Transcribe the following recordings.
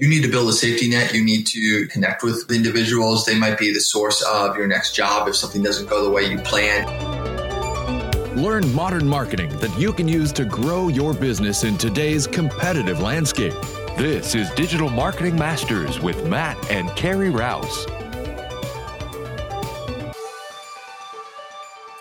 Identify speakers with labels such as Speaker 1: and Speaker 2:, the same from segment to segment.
Speaker 1: you need to build a safety net. You need to connect with individuals. They might be the source of your next job if something doesn't go the way you planned.
Speaker 2: Learn modern marketing that you can use to grow your business in today's competitive landscape. This is Digital Marketing Masters with Matt and Carrie Rouse.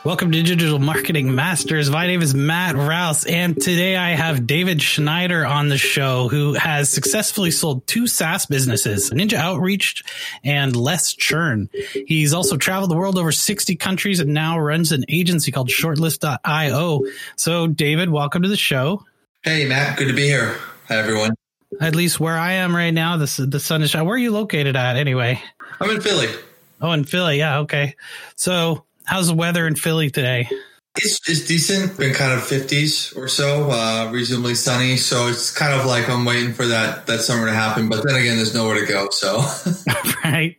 Speaker 3: Welcome to Digital Marketing Masters. My name is Matt Rouse, and today I have David Schneider on the show who has successfully sold two SaaS businesses, Ninja Outreach and Less Churn. He's also traveled the world over 60 countries and now runs an agency called shortlist.io. So, David, welcome to the show.
Speaker 1: Hey, Matt. Good to be here. Hi, everyone.
Speaker 3: At least where I am right now, the, the sun is shining. Where are you located at anyway?
Speaker 1: I'm in Philly.
Speaker 3: Oh, in Philly. Yeah. Okay. So, How's the weather in Philly today?
Speaker 1: It's, it's decent. Been kind of 50s or so, uh, reasonably sunny. So it's kind of like I'm waiting for that that summer to happen. But then again, there's nowhere to go. So
Speaker 3: right.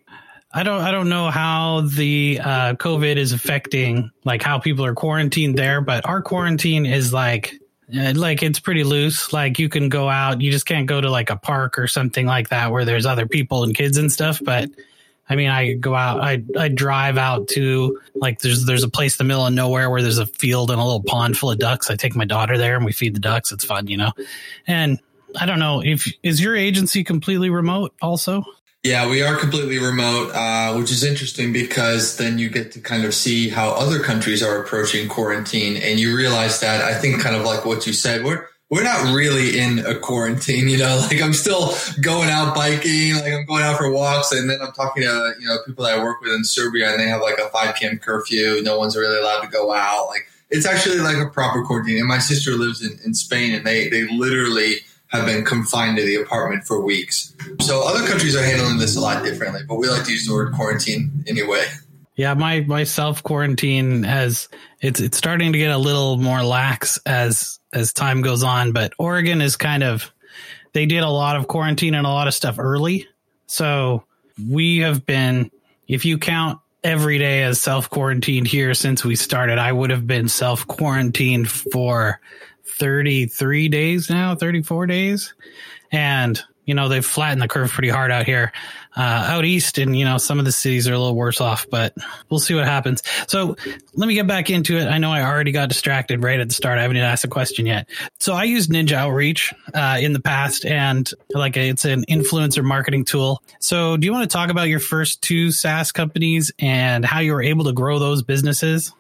Speaker 3: I don't I don't know how the uh, COVID is affecting like how people are quarantined there, but our quarantine is like uh, like it's pretty loose. Like you can go out, you just can't go to like a park or something like that where there's other people and kids and stuff. But I mean, I go out, I I drive out to like there's there's a place in the middle of nowhere where there's a field and a little pond full of ducks. I take my daughter there and we feed the ducks. It's fun, you know. And I don't know if is your agency completely remote also.
Speaker 1: Yeah, we are completely remote, uh, which is interesting because then you get to kind of see how other countries are approaching quarantine, and you realize that I think kind of like what you said, we're we're not really in a quarantine, you know, like I'm still going out biking, like I'm going out for walks. And then I'm talking to, you know, people that I work with in Serbia and they have like a 5 p.m. curfew. No one's really allowed to go out. Like it's actually like a proper quarantine. And my sister lives in, in Spain and they, they literally have been confined to the apartment for weeks. So other countries are handling this a lot differently, but we like to use the word quarantine anyway.
Speaker 3: Yeah, my my self quarantine has it's it's starting to get a little more lax as as time goes on. But Oregon is kind of they did a lot of quarantine and a lot of stuff early. So we have been, if you count every day as self quarantined here since we started, I would have been self quarantined for 33 days now, 34 days. And you know, they've flattened the curve pretty hard out here. Uh, out east, and you know, some of the cities are a little worse off, but we'll see what happens. So let me get back into it. I know I already got distracted right at the start. I haven't even asked a question yet. So I used Ninja Outreach uh, in the past, and like it's an influencer marketing tool. So do you want to talk about your first two SaaS companies and how you were able to grow those businesses?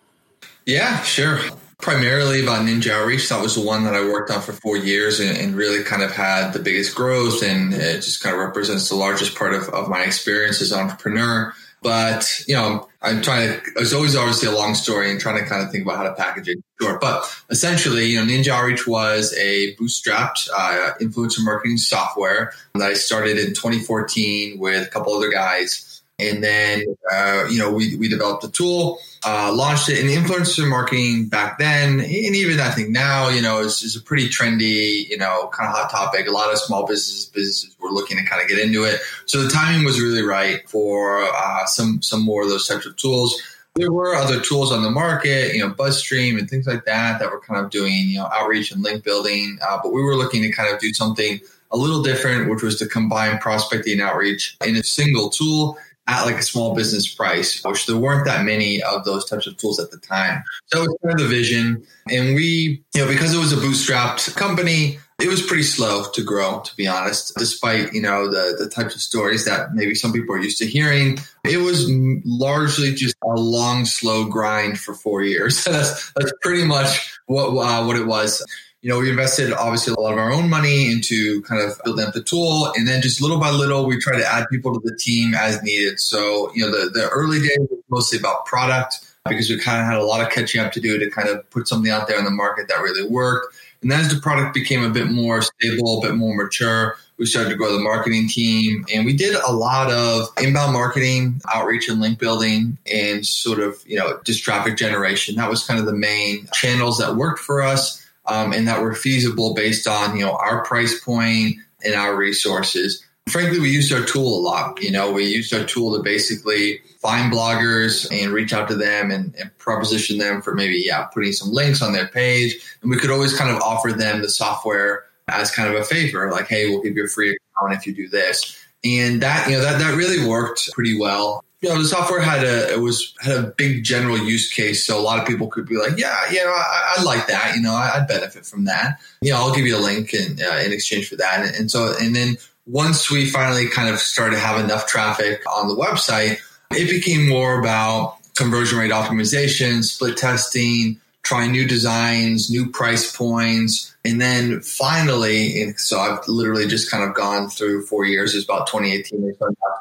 Speaker 1: Yeah, sure primarily about Ninja Outreach. That was the one that I worked on for four years and, and, really kind of had the biggest growth and it just kind of represents the largest part of, of my experience as an entrepreneur. But, you know, I'm trying to, it's always obviously a long story and trying to kind of think about how to package it short. But essentially, you know, Ninja Outreach was a bootstrapped uh, influencer marketing software that I started in 2014 with a couple other guys and then, uh, you know, we, we developed a tool, uh, launched it in influencer marketing back then. And even I think now, you know, is, is a pretty trendy, you know, kind of hot topic. A lot of small businesses, businesses were looking to kind of get into it. So the timing was really right for uh, some, some more of those types of tools. There were other tools on the market, you know, BuzzStream and things like that, that were kind of doing, you know, outreach and link building. Uh, but we were looking to kind of do something a little different, which was to combine prospecting and outreach in a single tool at like a small business price, which there weren't that many of those types of tools at the time. So it was kind of the vision. And we, you know, because it was a bootstrapped company, it was pretty slow to grow, to be honest, despite, you know, the, the types of stories that maybe some people are used to hearing. It was largely just a long, slow grind for four years. that's, that's pretty much what, uh, what it was you know, we invested obviously a lot of our own money into kind of building up the tool. And then just little by little, we try to add people to the team as needed. So, you know, the, the early days was mostly about product because we kind of had a lot of catching up to do to kind of put something out there in the market that really worked. And as the product became a bit more stable, a bit more mature, we started to grow the marketing team and we did a lot of inbound marketing, outreach and link building and sort of, you know, just traffic generation. That was kind of the main channels that worked for us um, and that were feasible based on you know our price point and our resources. Frankly, we used our tool a lot. You know, we used our tool to basically find bloggers and reach out to them and, and proposition them for maybe yeah putting some links on their page, and we could always kind of offer them the software as kind of a favor, like hey, we'll give you a free account if you do this. And that, you know, that, that really worked pretty well. You know, the software had a, it was, had a big general use case. So a lot of people could be like, yeah, you know, I, I like that. You know, I, would benefit from that. You know, I'll give you a link in, uh, in exchange for that. And, and so, and then once we finally kind of started to have enough traffic on the website, it became more about conversion rate optimization, split testing, trying new designs, new price points. And then finally, so I've literally just kind of gone through four years, it's about 2018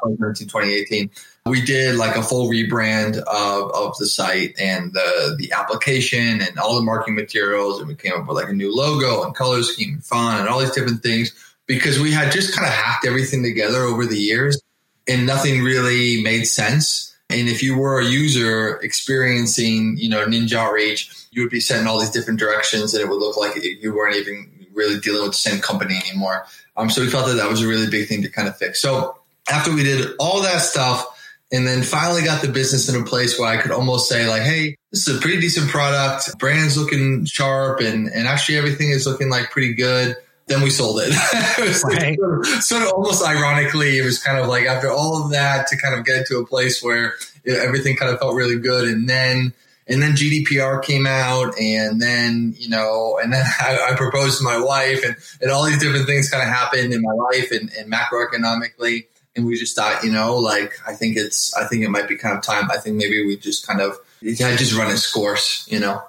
Speaker 1: 2013, 2018. We did like a full rebrand of, of the site and the, the application and all the marketing materials. And we came up with like a new logo and color scheme and font and all these different things because we had just kind of hacked everything together over the years and nothing really made sense. And if you were a user experiencing, you know, Ninja Outreach, you would be sent in all these different directions and it would look like you weren't even really dealing with the same company anymore. Um, so we felt that that was a really big thing to kind of fix. So after we did all that stuff and then finally got the business in a place where I could almost say like, Hey, this is a pretty decent product. Brand's looking sharp and, and actually everything is looking like pretty good then we sold it. it was right. sort, of, sort, of, almost ironically, it was kind of like after all of that to kind of get to a place where everything kind of felt really good. And then, and then GDPR came out and then, you know, and then I, I proposed to my wife and, and all these different things kind of happened in my life and, and macroeconomically. And we just thought, you know, like, I think it's, I think it might be kind of time. I think maybe we just kind of, it had just run its course, you know?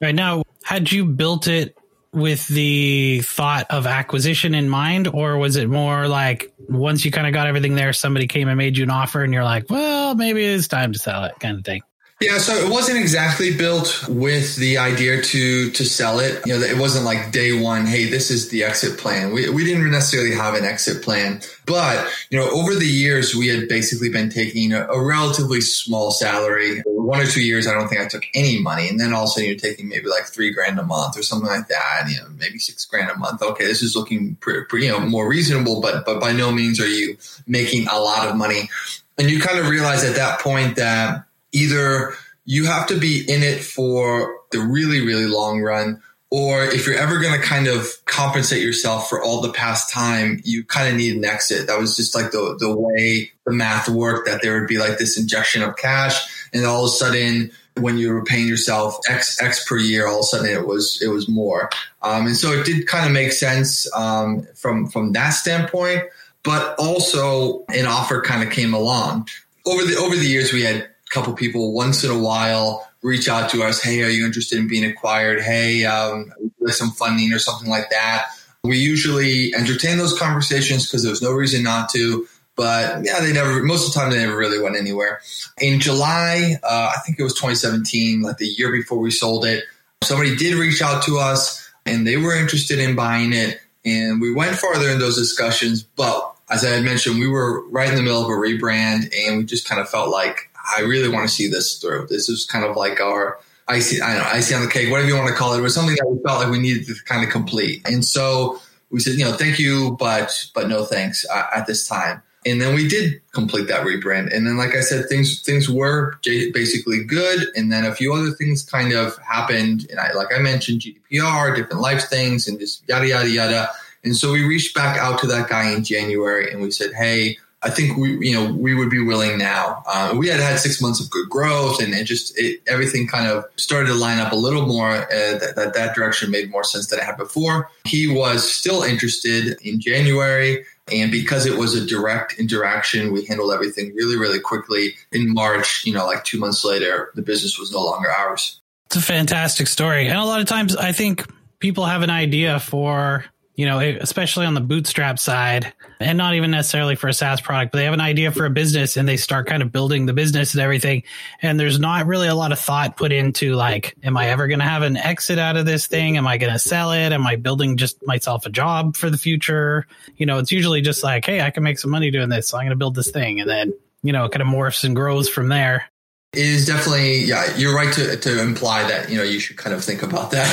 Speaker 3: Right now, had you built it with the thought of acquisition in mind, or was it more like once you kind of got everything there, somebody came and made you an offer, and you're like, well, maybe it's time to sell it, kind of thing?
Speaker 1: Yeah, so it wasn't exactly built with the idea to to sell it. You know, it wasn't like day one, hey, this is the exit plan. We, we didn't necessarily have an exit plan. But, you know, over the years, we had basically been taking a, a relatively small salary. One or two years, I don't think I took any money. And then all of a sudden you're taking maybe like three grand a month or something like that, you know, maybe six grand a month. Okay, this is looking pretty, pretty you know, more reasonable, but, but by no means are you making a lot of money. And you kind of realize at that point that either you have to be in it for the really, really long run, or if you're ever going to kind of compensate yourself for all the past time, you kind of need an exit. That was just like the, the way the math worked, that there would be like this injection of cash. And all of a sudden, when you were paying yourself X, X per year, all of a sudden it was, it was more. Um, and so it did kind of make sense, um, from, from that standpoint, but also an offer kind of came along over the, over the years, we had couple people once in a while reach out to us. Hey, are you interested in being acquired? Hey, um, some funding or something like that. We usually entertain those conversations because there's no reason not to. But yeah, they never, most of the time, they never really went anywhere. In July, uh, I think it was 2017, like the year before we sold it, somebody did reach out to us and they were interested in buying it. And we went farther in those discussions. But as I had mentioned, we were right in the middle of a rebrand and we just kind of felt like I really want to see this through. This is kind of like our I don't know, on the cake, whatever you want to call it. It was something that we felt like we needed to kind of complete. And so we said, you know, thank you, but, but no thanks uh, at this time. And then we did complete that rebrand. And then, like I said, things, things were basically good. And then a few other things kind of happened. And I, like I mentioned, GDPR, different life things and just yada, yada, yada. And so we reached back out to that guy in January and we said, Hey, I think we, you know, we would be willing now. Uh, we had had six months of good growth, and it just it, everything kind of started to line up a little more. Uh, that, that that direction made more sense than it had before. He was still interested in January, and because it was a direct interaction, we handled everything really, really quickly. In March, you know, like two months later, the business was no longer ours.
Speaker 3: It's a fantastic story, and a lot of times, I think people have an idea for you know, especially on the bootstrap side, and not even necessarily for a SaaS product, but they have an idea for a business and they start kind of building the business and everything. And there's not really a lot of thought put into like, am I ever going to have an exit out of this thing? Am I going to sell it? Am I building just myself a job for the future? You know, it's usually just like, hey, I can make some money doing this. So I'm going to build this thing. And then, you know, it kind of morphs and grows from there.
Speaker 1: Is definitely, yeah, you're right to, to imply that, you know, you should kind of think about that.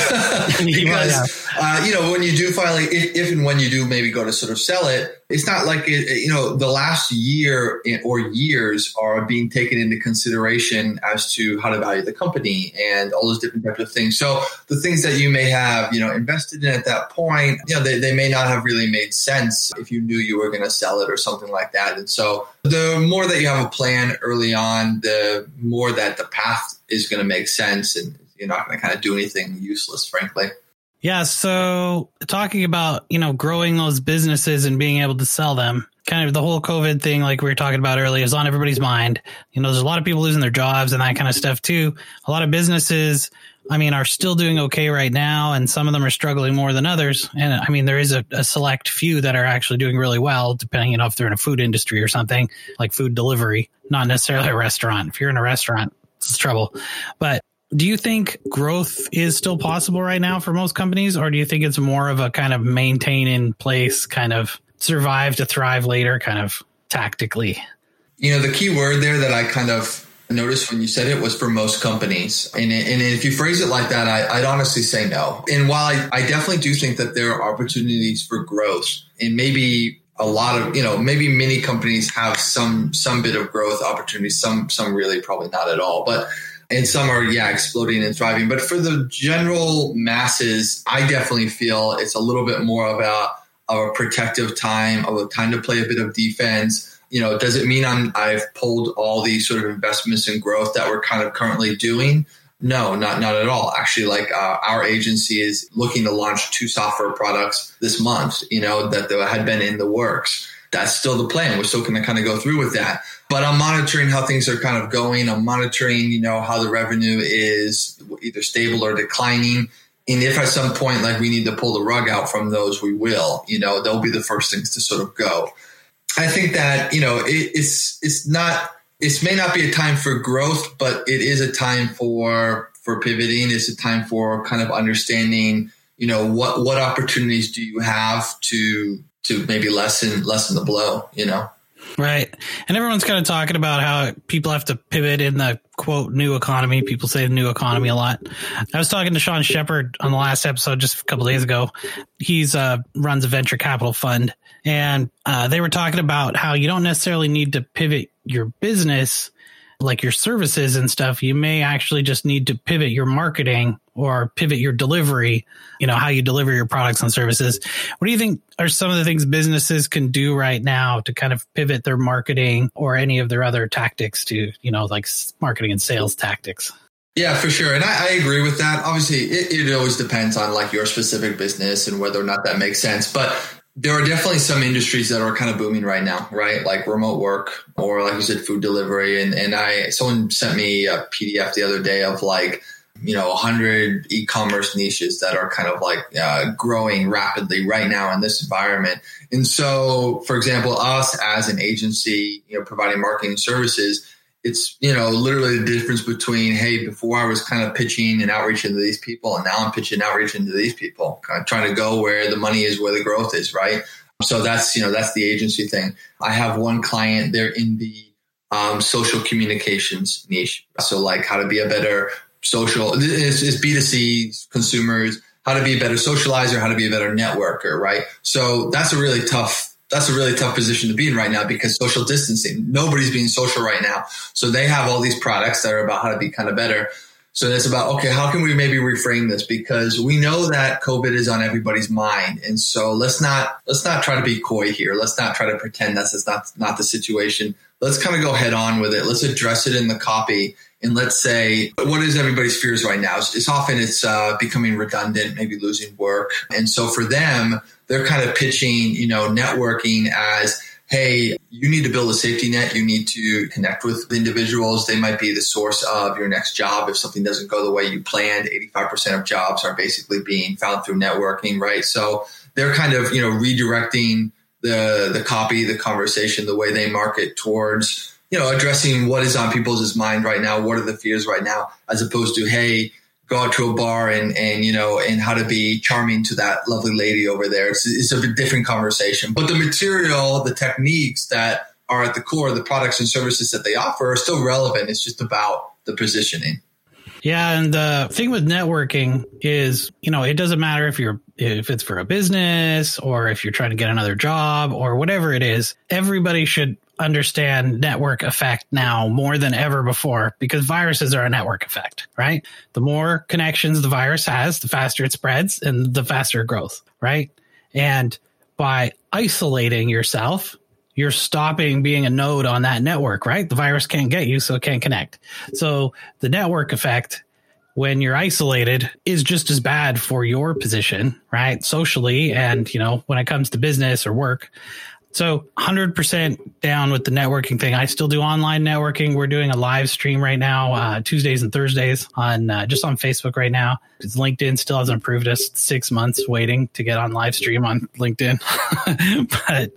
Speaker 1: Because, uh, you know, when you do finally, if, if, and when you do maybe go to sort of sell it, it's not like it, you know the last year or years are being taken into consideration as to how to value the company and all those different types of things. So the things that you may have you know invested in at that point, you know, they, they may not have really made sense if you knew you were going to sell it or something like that. And so the more that you have a plan early on, the more that the path is going to make sense and you're not going to kind of do anything useless, frankly.
Speaker 3: Yeah. So talking about, you know, growing those businesses and being able to sell them, kind of the whole COVID thing, like we were talking about earlier, is on everybody's mind. You know, there's a lot of people losing their jobs and that kind of stuff too. A lot of businesses, I mean, are still doing okay right now, and some of them are struggling more than others. And I mean, there is a, a select few that are actually doing really well, depending, know, if they're in a food industry or something like food delivery, not necessarily a restaurant. If you're in a restaurant, it's trouble. But do you think growth is still possible right now for most companies, or do you think it's more of a kind of maintain in place, kind of survive to thrive later, kind of tactically?
Speaker 1: You know, the key word there that I kind of noticed when you said it was for most companies. And, and if you phrase it like that, I, would honestly say no. And while I, I definitely do think that there are opportunities for growth and maybe a lot of you know maybe many companies have some some bit of growth opportunities some some really probably not at all but and some are yeah exploding and thriving. But for the general masses i definitely feel it's a little bit more of a of a protective time of a time to play a bit of defense. You know does it mean i'm i've pulled all these sort of investments and growth that we're kind of currently doing? No not not at all. Actually like uh, our agency is looking to launch two software products this month you know that had been in the works that's still the plan we're still going to kind of go through with that but I'm monitoring how things are kind of going. I'm monitoring, you know, how the revenue is either stable or declining. And if at some point, like we need to pull the rug out from those, we will, you know, they'll be the first things to sort of go. I think that, you know, it, it's, it's not, it may not be a time for growth, but it is a time for, for pivoting. It's a time for kind of understanding, you know, what, what opportunities do you have to, to maybe lessen, lessen the blow, you know?
Speaker 3: Right. And everyone's kind of talking about how people have to pivot in the quote new economy. People say the new economy a lot. I was talking to Sean Shepard on the last episode just a couple days ago. He's uh, runs a venture capital fund and uh, they were talking about how you don't necessarily need to pivot your business like your services and stuff, you may actually just need to pivot your marketing or pivot your delivery, you know, how you deliver your products and services. What do you think are some of the things businesses can do right now to kind of pivot their marketing or any of their other tactics to, you know, like marketing and sales tactics?
Speaker 1: Yeah, for sure. And I, I agree with that. Obviously, it, it, always depends on like your specific business and whether or not that makes sense. But there are definitely some industries that are kind of booming right now, right? Like remote work or like you said, food delivery. And, and I, someone sent me a PDF the other day of like, you know, 100 e-commerce niches that are kind of like uh, growing rapidly right now in this environment. And so, for example, us as an agency, you know, providing marketing services, it's you know literally the difference between hey before i was kind of pitching and outreach into these people and now i'm pitching outreach into these people kind of trying to go where the money is where the growth is right? So that's you know that's the agency thing. I have one client they're in the um, social communications niche. So like how to be a better social it's, it's b2c consumers how to be a better socializer how to be a better networker right so that's a really tough that's a really tough position to be in right now because social distancing, nobody's being social right now. So they have all these products that are about how to be kind of better. So it's about, okay, how can we maybe reframe this? Because we know that COVID is on everybody's mind. And so let's not, let's not try to be coy here. Let's not try to pretend that's not, not the situation. Let's kind of go head on with it. Let's address it in the copy. And let's say, what is everybody's fears right now? It's, often it's uh, becoming redundant, maybe losing work. And so for them, they're kind of pitching, you know, networking as, hey, you need to build a safety net. You need to connect with individuals. They might be the source of your next job. If something doesn't go the way you planned, 85% of jobs are basically being found through networking, right? So they're kind of, you know, redirecting the, the copy, the conversation, the way they market towards, you know, addressing what is on people's mind right now. What are the fears right now? As opposed to, hey, go out to a bar and, and, you know, and how to be charming to that lovely lady over there. It's, it's a different conversation. But the material, the techniques that are at the core of the products and services that they offer are still relevant. It's just about the positioning.
Speaker 3: Yeah, and the thing with networking is, you know, it doesn't matter if you're if it's for a business or if you're trying to get another job or whatever it is. Everybody should understand network effect now more than ever before because viruses are a network effect, right? The more connections the virus has, the faster it spreads and the faster it grows, right? And by isolating yourself, you're stopping being a node on that network, right? The virus can't get you, so it can't connect. So the network effect when you're isolated is just as bad for your position, right? Socially. And, you know, when it comes to business or work. So 100% down with the networking thing. I still do online networking. We're doing a live stream right now, uh, Tuesdays and Thursdays on uh, just on Facebook right now. Because LinkedIn still hasn't approved us. Six months waiting to get on live stream on LinkedIn. but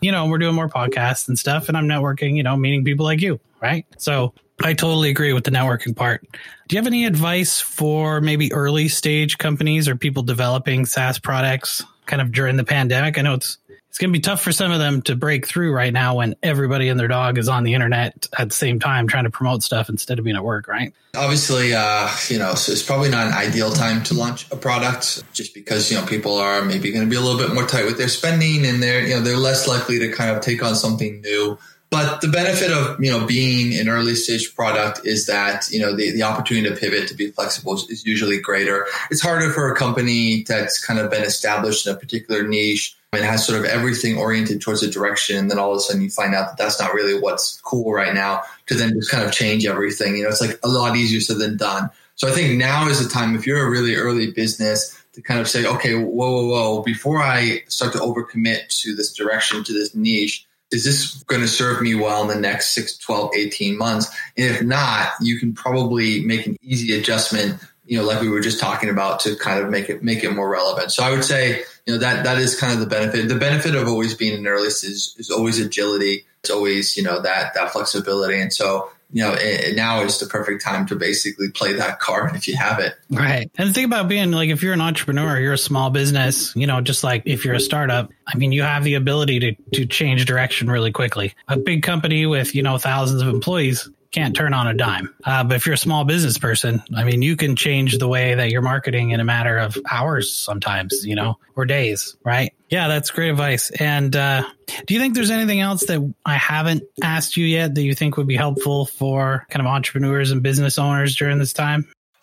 Speaker 3: you know, we're doing more podcasts and stuff, and I'm networking. You know, meeting people like you, right? So I totally agree with the networking part. Do you have any advice for maybe early stage companies or people developing SaaS products kind of during the pandemic? I know it's it's going to be tough for some of them to break through right now when everybody and their dog is on the internet at the same time trying to promote stuff instead of being at work, right?
Speaker 1: Obviously, uh, you know, so it's probably not an ideal time to launch a product just because, you know, people are maybe going to be a little bit more tight with their spending and they're, you know, they're less likely to kind of take on something new. But the benefit of, you know, being an early stage product is that, you know, the, the opportunity to pivot, to be flexible is, is usually greater. It's harder for a company that's kind of been established in a particular niche and has sort of everything oriented towards a direction. And then all of a sudden you find out that that's not really what's cool right now to then just kind of change everything. You know, it's like a lot easier said than done. So I think now is the time, if you're a really early business, to kind of say, okay, whoa, whoa, whoa, before I start to overcommit to this direction, to this niche, is this going to serve me well in the next 6, 12, 18 months? And if not, you can probably make an easy adjustment, you know, like we were just talking about to kind of make it, make it more relevant. So I would say, you know, that, that is kind of the benefit. The benefit of always being an earliest is, is always agility. It's always, you know, that, that flexibility. And so, you know, it, now is the perfect time to basically play that card if you have it.
Speaker 3: Right. And the thing about being like, if you're an entrepreneur, you're a small business, you know, just like if you're a startup, I mean, you have the ability to, to change direction really quickly. A big company with, you know, thousands of employees, can't turn on a dime. Uh, but if you're a small business person, I mean, you can change the way that you're marketing in a matter of hours sometimes, you know, or days, right? Yeah, that's great advice. And uh, do you think there's anything else that I haven't asked you yet that you think would be helpful for kind of entrepreneurs and business owners during this time?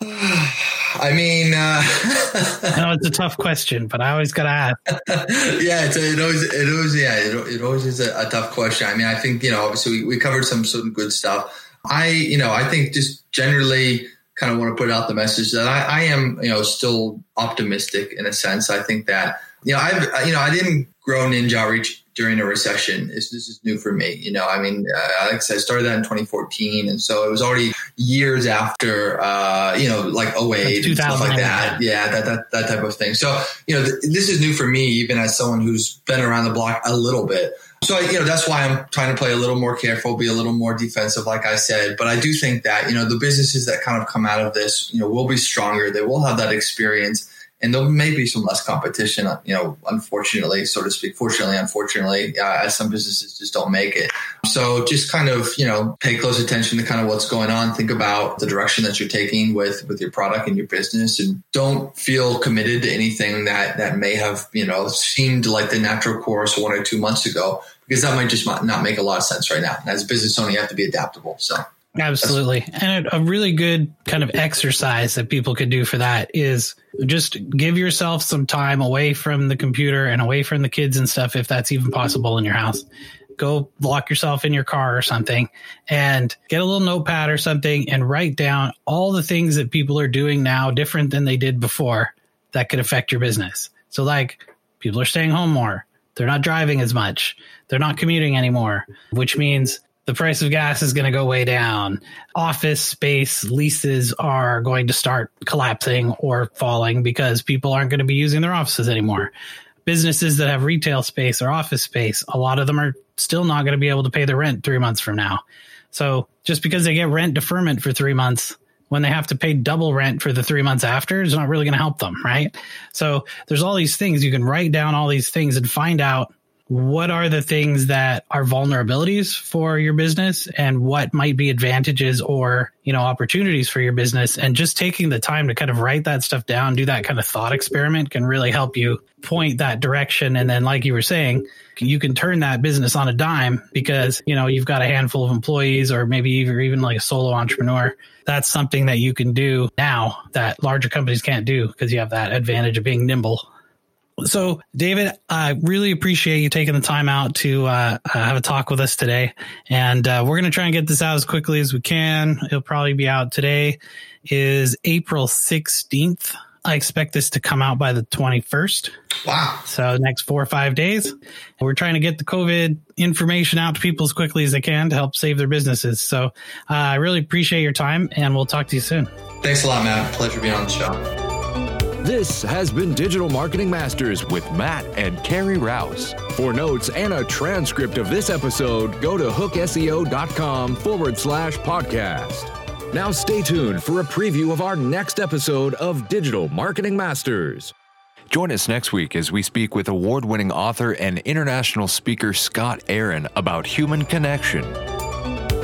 Speaker 1: I mean, uh, I
Speaker 3: know it's a tough question, but I always got to ask.
Speaker 1: yeah, it's it always, it always, yeah, it, it always is a, a, tough question. I mean, I think you know, obviously, we, we covered some some good stuff. I, you know, I think just generally kind of want to put out the message that I, I am, you know, still optimistic in a sense. I think that, you know, I've, you know, I didn't grow Ninja Outreach during a recession. This, this is new for me. You know, I mean, uh, like I said, I started that in 2014. And so it was already years after, uh, you know, like 08 and stuff like that. Yeah, that, that, that type of thing. So, you know, th- this is new for me, even as someone who's been around the block a little bit. So, you know, that's why I'm trying to play a little more careful, be a little more defensive, like I said. But I do think that, you know, the businesses that kind of come out of this, you know, will be stronger. They will have that experience and there may be some less competition, you know, unfortunately, so to speak. Fortunately, unfortunately, uh, as some businesses just don't make it. So just kind of, you know, pay close attention to kind of what's going on. Think about the direction that you're taking with, with your product and your business and don't feel committed to anything that, that may have, you know, seemed like the natural course one or two months ago, because that might just not make a lot of sense right now. As a business owner, you have to be adaptable. So.
Speaker 3: Absolutely. And a really good kind of exercise that people could do for that is just give yourself some time away from the computer and away from the kids and stuff, if that's even possible in your house. Go lock yourself in your car or something and get a little notepad or something and write down all the things that people are doing now different than they did before that could affect your business. So, like, people are staying home more. They're not driving as much. They're not commuting anymore, which means the price of gas is going to go way down. Office space leases are going to start collapsing or falling because people aren't going to be using their offices anymore. Businesses that have retail space or office space, a lot of them are still not going to be able to pay their rent three months from now. So just because they get rent deferment for three months, when they have to pay double rent for the three months after, is not really going to help them, right? So there's all these things you can write down all these things and find out what are the things that are vulnerabilities for your business and what might be advantages or you know opportunities for your business? And just taking the time to kind of write that stuff down do that kind of thought experiment can really help you point that direction. And then like you were saying you can turn that business on a dime because you know you've got a handful of employees or maybe even like a solo entrepreneur. That's something that you can do now that larger companies can't do because you have that advantage of being nimble so, David, I really appreciate you taking the time out to uh, have a talk with us today. And uh, we're going to try and get this out as quickly as we can. It'll probably be out today, is April 16th. I expect this to come out by the 21st.
Speaker 1: Wow.
Speaker 3: So, next four or five days. We're trying to get the COVID information out to people as quickly as they can to help save their businesses. So, uh, I really appreciate your time, and we'll talk to you soon.
Speaker 1: Thanks a lot, Matt. Pleasure being on the show.
Speaker 2: This has been Digital Marketing Masters with Matt and Carrie Rouse. For notes and a transcript of this episode, go to hookseo.com forward slash podcast. Now stay tuned for a preview of our next episode of Digital Marketing Masters. Join us next week as we speak with award winning author and international speaker Scott Aaron about human connection.